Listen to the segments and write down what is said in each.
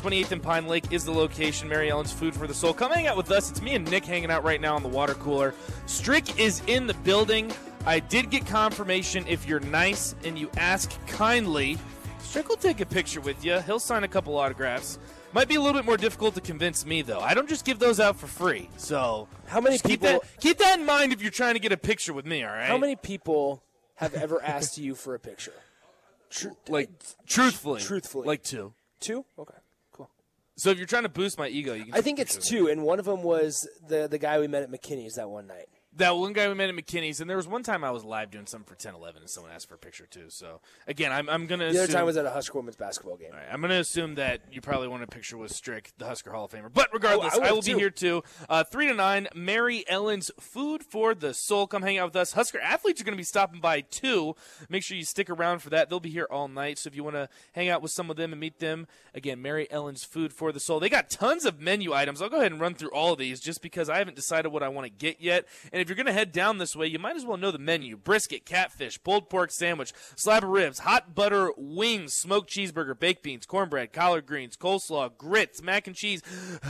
28th and Pine Lake is the location. Mary Ellen's Food for the Soul. Come hang out with us. It's me and Nick hanging out right now on the water cooler. Strick is in the building. I did get confirmation if you're nice and you ask kindly, Strick will take a picture with you. He'll sign a couple autographs. Might be a little bit more difficult to convince me, though. I don't just give those out for free. So How many just keep people- that keep that in mind if you're trying to get a picture with me. All right. How many people have ever asked you for a picture? like truthfully? Truthfully. like two. Two? Okay. So if you're trying to boost my ego, you can. I think it's picture with me. two, and one of them was the the guy we met at McKinney's that one night. That one guy we met at McKinney's, and there was one time I was live doing something for 10-11, and someone asked for a picture too. So again, I'm I'm gonna. The other time was at a Husker women's basketball game. All right, I'm going to assume that you probably want a picture with Strick, the Husker Hall of Famer. But regardless, Oh, I I, will be here too. Uh, 3 to 9, Mary Ellen's Food for the Soul. Come hang out with us. Husker athletes are going to be stopping by too. Make sure you stick around for that. They'll be here all night. So if you want to hang out with some of them and meet them, again, Mary Ellen's Food for the Soul. They got tons of menu items. I'll go ahead and run through all of these just because I haven't decided what I want to get yet. And if you're going to head down this way, you might as well know the menu brisket, catfish, pulled pork sandwich, slab of ribs, hot butter wings, smoked cheeseburger, baked beans, cornbread, collard greens, coleslaw, grits, mac and cheese,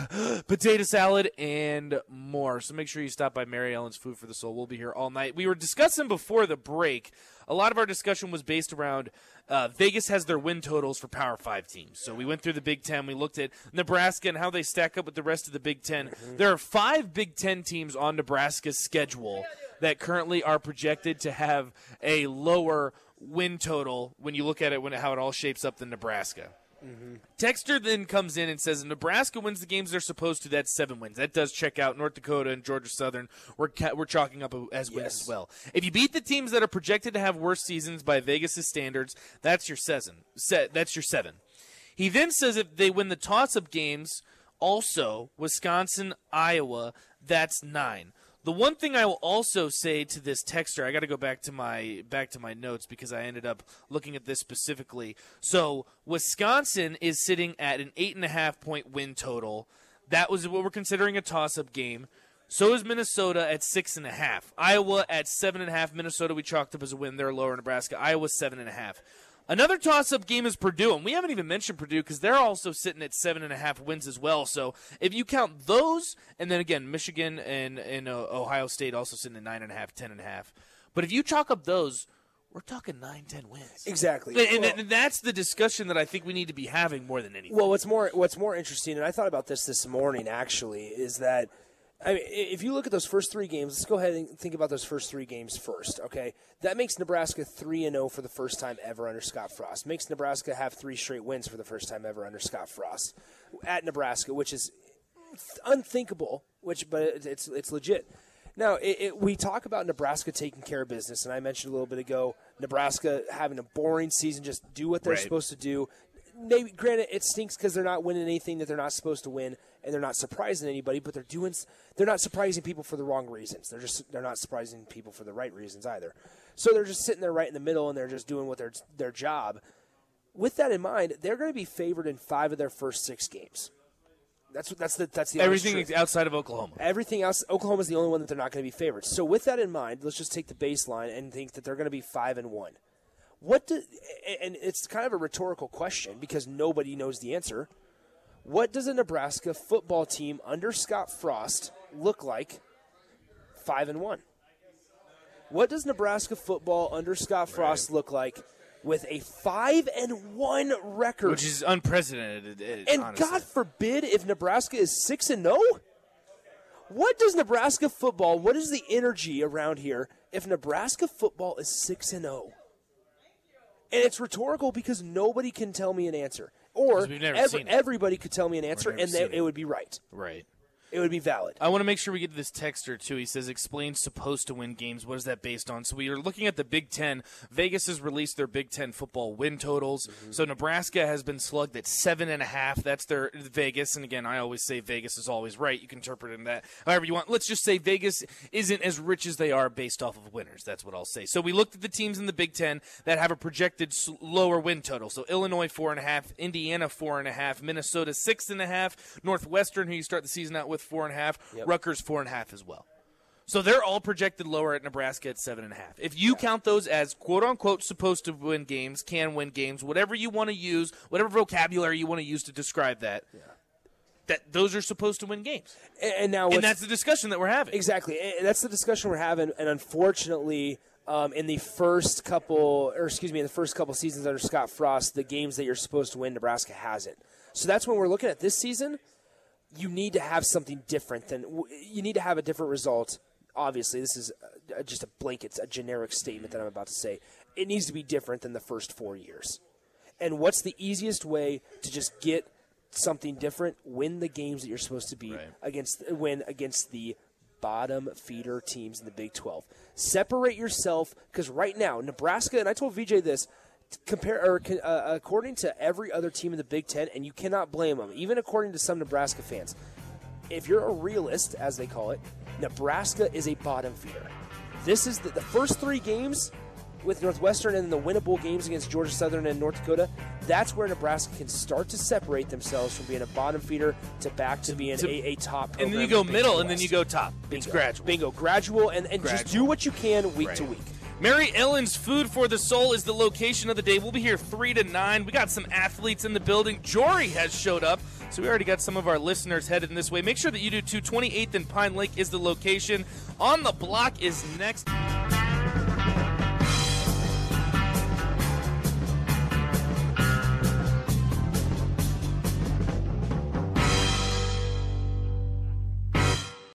potato salad, and more. So make sure you stop by Mary Ellen's Food for the Soul. We'll be here all night. We were discussing before the break. A lot of our discussion was based around uh, Vegas has their win totals for Power Five teams. So we went through the Big Ten. We looked at Nebraska and how they stack up with the rest of the Big 10 There are five Big Ten teams on Nebraska's schedule that currently are projected to have a lower win total when you look at it when how it all shapes up than Nebraska. Texter then comes in and says Nebraska wins the games they're supposed to. That's seven wins. That does check out. North Dakota and Georgia Southern we're ca- we're chalking up as wins Yes. as well. If you beat the teams that are projected to have worse seasons by Vegas' standards, that's your seven. Se- that's your seven. He then says if they win the toss-up games, also Wisconsin, Iowa, that's nine. The one thing I will also say to this texter, I got to go back to my back to my notes because I ended up looking at this specifically. So Wisconsin is sitting at an eight and a half point win total. That was what we're considering a toss-up game. So is Minnesota at six and a half. Iowa at seven and a half. Minnesota we chalked up as a win. They're lower. Nebraska. Iowa seven and a half. Another toss-up game is Purdue, and we haven't even mentioned Purdue because they're also sitting at seven and a half wins as well. So if you count those, and then again Michigan and and uh, Ohio State also sitting at nine and a half, ten and a half. But if you chalk up those, we're talking nine, ten wins. Exactly. And, Well- and that's the discussion that I think we need to be having more than anything. Well, what's more what's more interesting, and I thought about this this morning actually, is that I mean, if you look at those first three games, let's go ahead and think about those first three games first. Okay, that makes Nebraska three and zero for the first time ever under Scott Frost. Makes Nebraska have three straight wins for the first time ever under Scott Frost at Nebraska, which is unthinkable. Which, but it's it's legit. Now, it, it, we talk about Nebraska taking care of business, and I mentioned a little bit ago Nebraska having a boring season, just do what they're Right. supposed to do. Maybe, granted, it stinks because they're not winning anything that they're not supposed to win, and they're not surprising anybody. But they're doing, they're not surprising people for the wrong reasons. They're just, they're not surprising people for the right reasons either. So they're just sitting there right in the middle, and they're just doing what their their job. With that in mind, they're going to be favored in five of their first six games. That's that's the that's the Everything outside of Oklahoma. Everything else, Oklahoma is the only one that they're not going to be favored. So with that in mind, let's just take the baseline and think that they're going to be five and one. What do, and it's kind of a rhetorical question because nobody knows the answer. What does a Nebraska football team under Scott Frost look like? Five and one. What does Nebraska football under Scott Frost look like with a five and one record? Which is unprecedented. uh, And honestly. God forbid if Nebraska is six and zero. What does Nebraska football? What is the energy around here if Nebraska football is six and zero? And it's rhetorical because nobody can tell me an answer, or 'Cause we've every- everybody could tell me an answer, and they, it would be right. Right. It would be valid. I want to make sure we get to this texter too. He says, "Explain supposed to win games. What is that based on?" So we are looking at the Big Ten. Vegas has released their Big Ten football win totals. Mm-hmm. So Nebraska has been slugged at seven and a half. That's their Vegas. And again, I always say Vegas is always right. You can interpret it in that however you want. Let's just say Vegas isn't as rich as they are based off of winners. That's what I'll say. So we looked at the teams in the Big Ten that have a projected lower win total. So Illinois four and a half, Indiana four and a half, Minnesota six and a half, Northwestern, who you start the season out with four and a half, Rutgers four and a half as well. So they're all projected lower at Nebraska at seven and a half. If you count those as quote unquote supposed to win games, can win games, whatever you want to use, whatever vocabulary you want to use to describe that, that those are supposed to win games. And, and now, And that's the discussion that we're having. Exactly. And that's the discussion we're having. And unfortunately, um, in the first couple, or excuse me, in the first couple seasons under Scott Frost, the games that you're supposed to win, Nebraska hasn't. So that's when we're looking at this season. You need to have something different than you need to have a different result. Obviously, this is just a blanket, a generic statement that I'm about to say. It needs to be different than the first four years. And what's the easiest way to just get something different? Win the games that you're supposed to be Right. against win against the bottom feeder teams in the Big 12. Separate yourself because right now Nebraska and I told VJ this compare or uh, according to every other team in the Big 10 and you cannot blame them even according to some Nebraska fans. If you're a realist as they call it, Nebraska is a bottom feeder. This is the, the first 3 games with Northwestern and the winnable games against Georgia Southern and North Dakota, that's where Nebraska can start to separate themselves from being a bottom feeder to back to being to- a, a top and then you go in the Big middle, Ten and then you go top. It's Bingo. gradual. Bingo, gradual, and, and just do what you can week to week. Mary Ellen's Food for the Soul is the location of the day. We'll be here 3 to 9. We got some athletes in the building. Jory has showed up, so we already got some of our listeners headed in this way. Make sure that you do too. 28th and Pine Lake is the location. On the block is next.